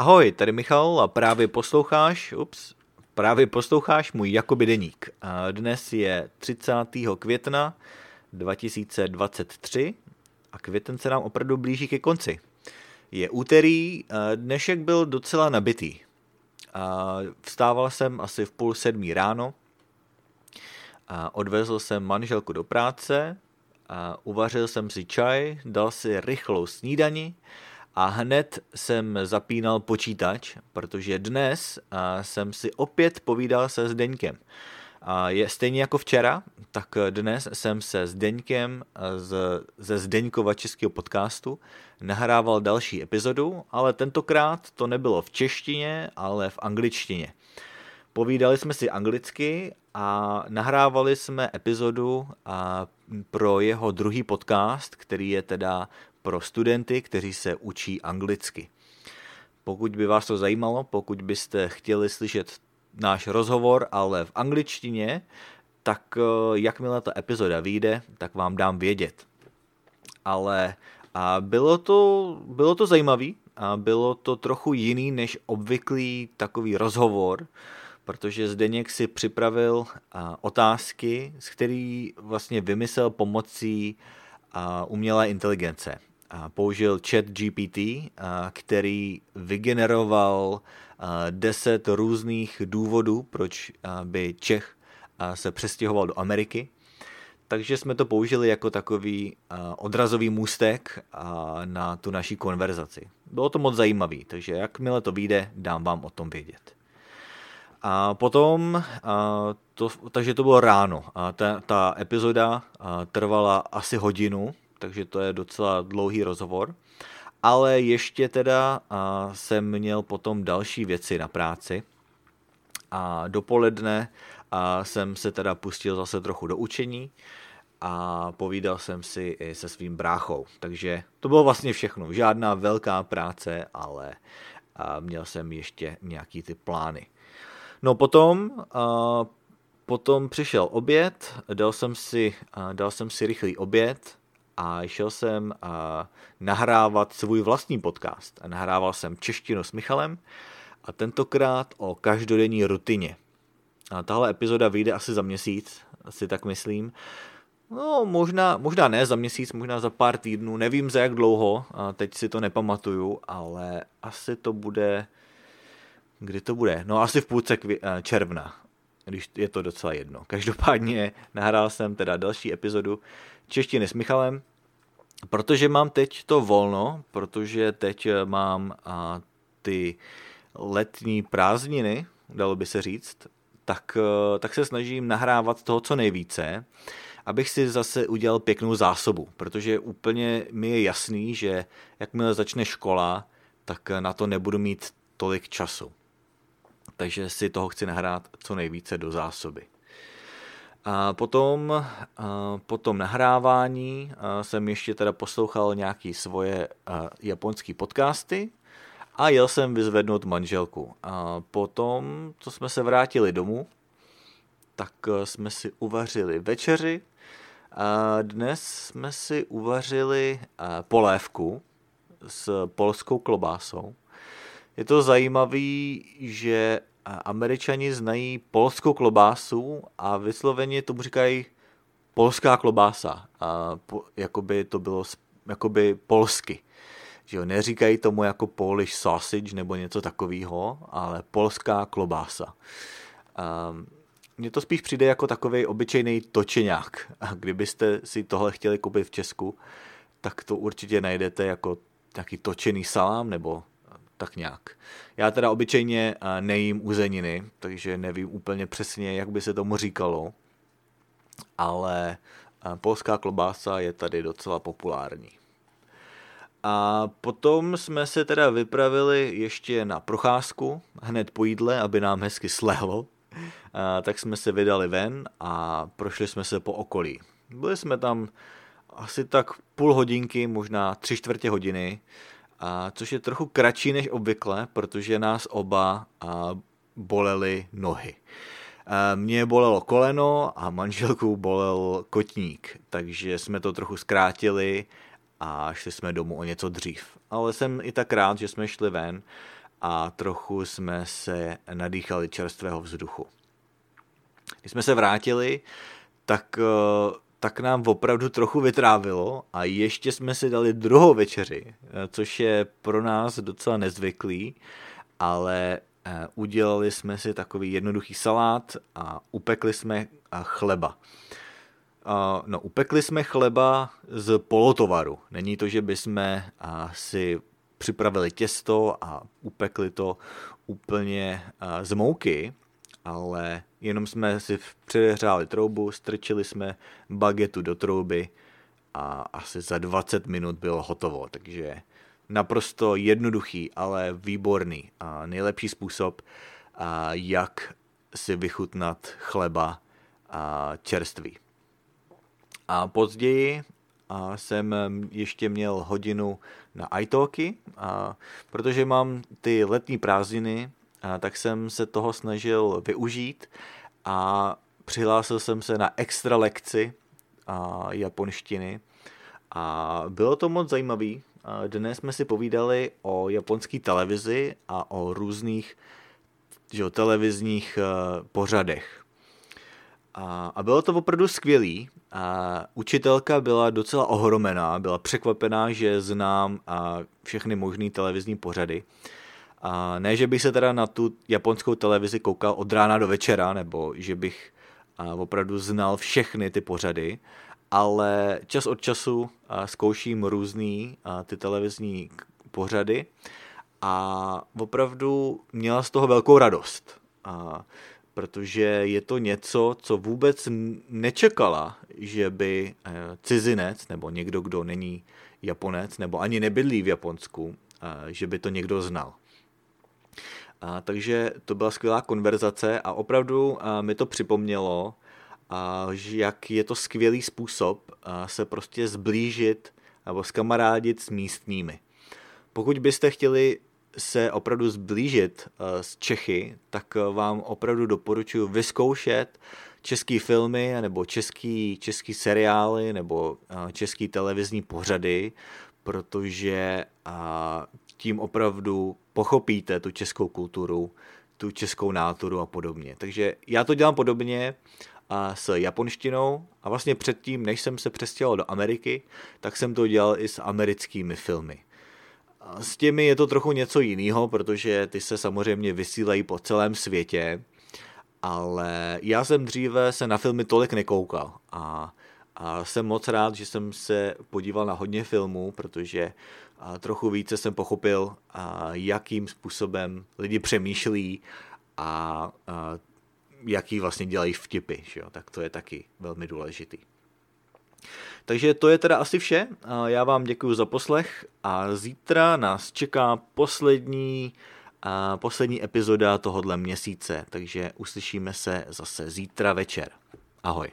Ahoj, tady Michal a právě posloucháš, ups, právě posloucháš můj Jakoby deník. Dnes je 30. května 2023 a květen se nám opravdu blíží ke konci. Je úterý, dnešek byl docela nabitý. Vstával jsem asi v půl sedmí ráno, odvezl jsem manželku do práce, uvařil jsem si čaj, dal si rychlou snídani a hned jsem zapínal počítač, protože dnes jsem si opět povídal se Zdeňkem. A je stejně jako včera, tak dnes jsem se Zdeňkem z, ze Zdeňkova českého podcastu nahrával další epizodu, ale tentokrát to nebylo v češtině, ale v angličtině. Povídali jsme si anglicky a nahrávali jsme epizodu pro jeho druhý podcast, který je teda pro studenty, kteří se učí anglicky. Pokud by vás to zajímalo, pokud byste chtěli slyšet náš rozhovor, ale v angličtině, tak eh, jakmile ta epizoda vyjde, tak vám dám vědět. Ale a bylo to, bylo to zajímavý a bylo to trochu jiný než obvyklý takový rozhovor, protože Zdeněk si připravil otázky, z který vlastně vymyslel pomocí umělé inteligence použil chat GPT, který vygeneroval 10 různých důvodů, proč by Čech se přestěhoval do Ameriky. Takže jsme to použili jako takový odrazový můstek na tu naší konverzaci. Bylo to moc zajímavý, takže jakmile to vyjde, dám vám o tom vědět. A potom, to, takže to bylo ráno. A ta, ta epizoda trvala asi hodinu, takže to je docela dlouhý rozhovor. Ale ještě teda a, jsem měl potom další věci na práci a dopoledne a jsem se teda pustil zase trochu do učení a povídal jsem si i se svým bráchou. Takže to bylo vlastně všechno. Žádná velká práce, ale a měl jsem ještě nějaký ty plány. No potom, potom přišel oběd, dal jsem si, a, dal jsem si rychlý oběd, a šel jsem a nahrávat svůj vlastní podcast. A nahrával jsem češtinu s Michalem a tentokrát o každodenní rutině. A tahle epizoda vyjde asi za měsíc, asi tak myslím. No, možná, možná ne za měsíc, možná za pár týdnů, nevím za jak dlouho, a teď si to nepamatuju, ale asi to bude, kdy to bude? No asi v půlce kvi- června, když je to docela jedno. Každopádně nahrál jsem teda další epizodu češtiny s Michalem protože mám teď to volno, protože teď eh, mám a, ty letní prázdniny, dalo by se říct, tak, eh, tak se snažím nahrávat toho co nejvíce, abych si zase udělal pěknou zásobu, protože úplně mi je jasný, že jakmile začne škola, tak na to nebudu mít tolik času. Takže si toho chci nahrát co nejvíce do zásoby. A potom, a potom nahrávání jsem ještě teda poslouchal nějaký svoje japonské podcasty a jel jsem vyzvednout manželku. A potom, co jsme se vrátili domů, tak jsme si uvařili večeři. A dnes jsme si uvařili polévku s polskou klobásou. Je to zajímavé, že američani znají polskou klobásu a vysloveně tomu říkají polská klobása. A po, jakoby to bylo jakoby polsky. Že jo, neříkají tomu jako Polish sausage nebo něco takového, ale polská klobása. A mně to spíš přijde jako takový obyčejný točeňák. A kdybyste si tohle chtěli koupit v Česku, tak to určitě najdete jako taký točený salám nebo tak nějak. Já teda obyčejně eh, nejím uzeniny, takže nevím úplně přesně, jak by se tomu říkalo, ale eh, polská klobása je tady docela populární. A potom jsme se teda vypravili ještě na procházku, hned po jídle, aby nám hezky slehlo. A tak jsme se vydali ven a prošli jsme se po okolí. Byli jsme tam asi tak půl hodinky, možná tři čtvrtě hodiny a což je trochu kratší než obvykle, protože nás oba a, bolely nohy. A mě bolelo koleno a manželku bolel kotník, takže jsme to trochu zkrátili a šli jsme domů o něco dřív. Ale jsem i tak rád, že jsme šli ven a trochu jsme se nadýchali čerstvého vzduchu. Když jsme se vrátili, tak, eh, tak nám opravdu trochu vytrávilo a ještě jsme si dali druhou večeři, eh, což je pro nás docela nezvyklý, ale eh, udělali jsme si takový jednoduchý salát a upekli jsme chleba. No, upekli jsme chleba z polotovaru. Není to, že bychom si připravili těsto a upekli to úplně z mouky, ale jenom jsme si přehřáli troubu, strčili jsme bagetu do trouby a asi za 20 minut bylo hotovo, takže naprosto jednoduchý, ale výborný a nejlepší způsob, jak si vychutnat chleba a čerství. A později a jsem ještě měl hodinu na iTalky, a protože mám ty letní prázdniny, a tak jsem se toho snažil využít a přihlásil jsem se na extra lekci japonštiny a bylo to moc zajímavý. Dnes jsme si povídali o japonské televizi a o různých že, televizních e, pořadech. A, a bylo to opravdu skvělý. A učitelka byla docela ohromená, byla překvapená, že znám a všechny možné televizní pořady. A ne, že bych se teda na tu japonskou televizi koukal od rána do večera, nebo že bych opravdu znal všechny ty pořady, ale čas od času zkouším různý ty televizní pořady a opravdu měla z toho velkou radost. Protože je to něco, co vůbec nečekala, že by eh, cizinec nebo někdo, kdo není Japonec nebo ani nebydlí v Japonsku, že by to někdo znal. A, takže to byla skvělá konverzace a opravdu a, mi to připomnělo, a, jak je to skvělý způsob a, se prostě zblížit nebo skamarádit s místními. Pokud byste chtěli se opravdu zblížit s Čechy, tak vám opravdu doporučuji vyzkoušet český filmy nebo český, český seriály nebo český televizní pořady, protože tím opravdu pochopíte tu českou kulturu, tu českou náturu a podobně. Takže já to dělám podobně a s japonštinou a vlastně předtím, než jsem se přestěhoval do Ameriky, tak jsem to dělal i s americkými filmy. A s těmi je to trochu něco jiného, protože ty se samozřejmě vysílají po celém světě, ale já jsem dříve se na filmy tolik nekoukal a, a jsem moc rád, že jsem se podíval na hodně filmů, protože trochu více jsem pochopil, jakým způsobem lidi přemýšlí a, a jaký vlastně dělají vtipy. Že jo? Tak to je taky velmi důležitý. Takže to je teda asi vše. Já vám děkuji za poslech a zítra nás čeká poslední, poslední epizoda tohohle měsíce, takže uslyšíme se zase zítra večer. Ahoj.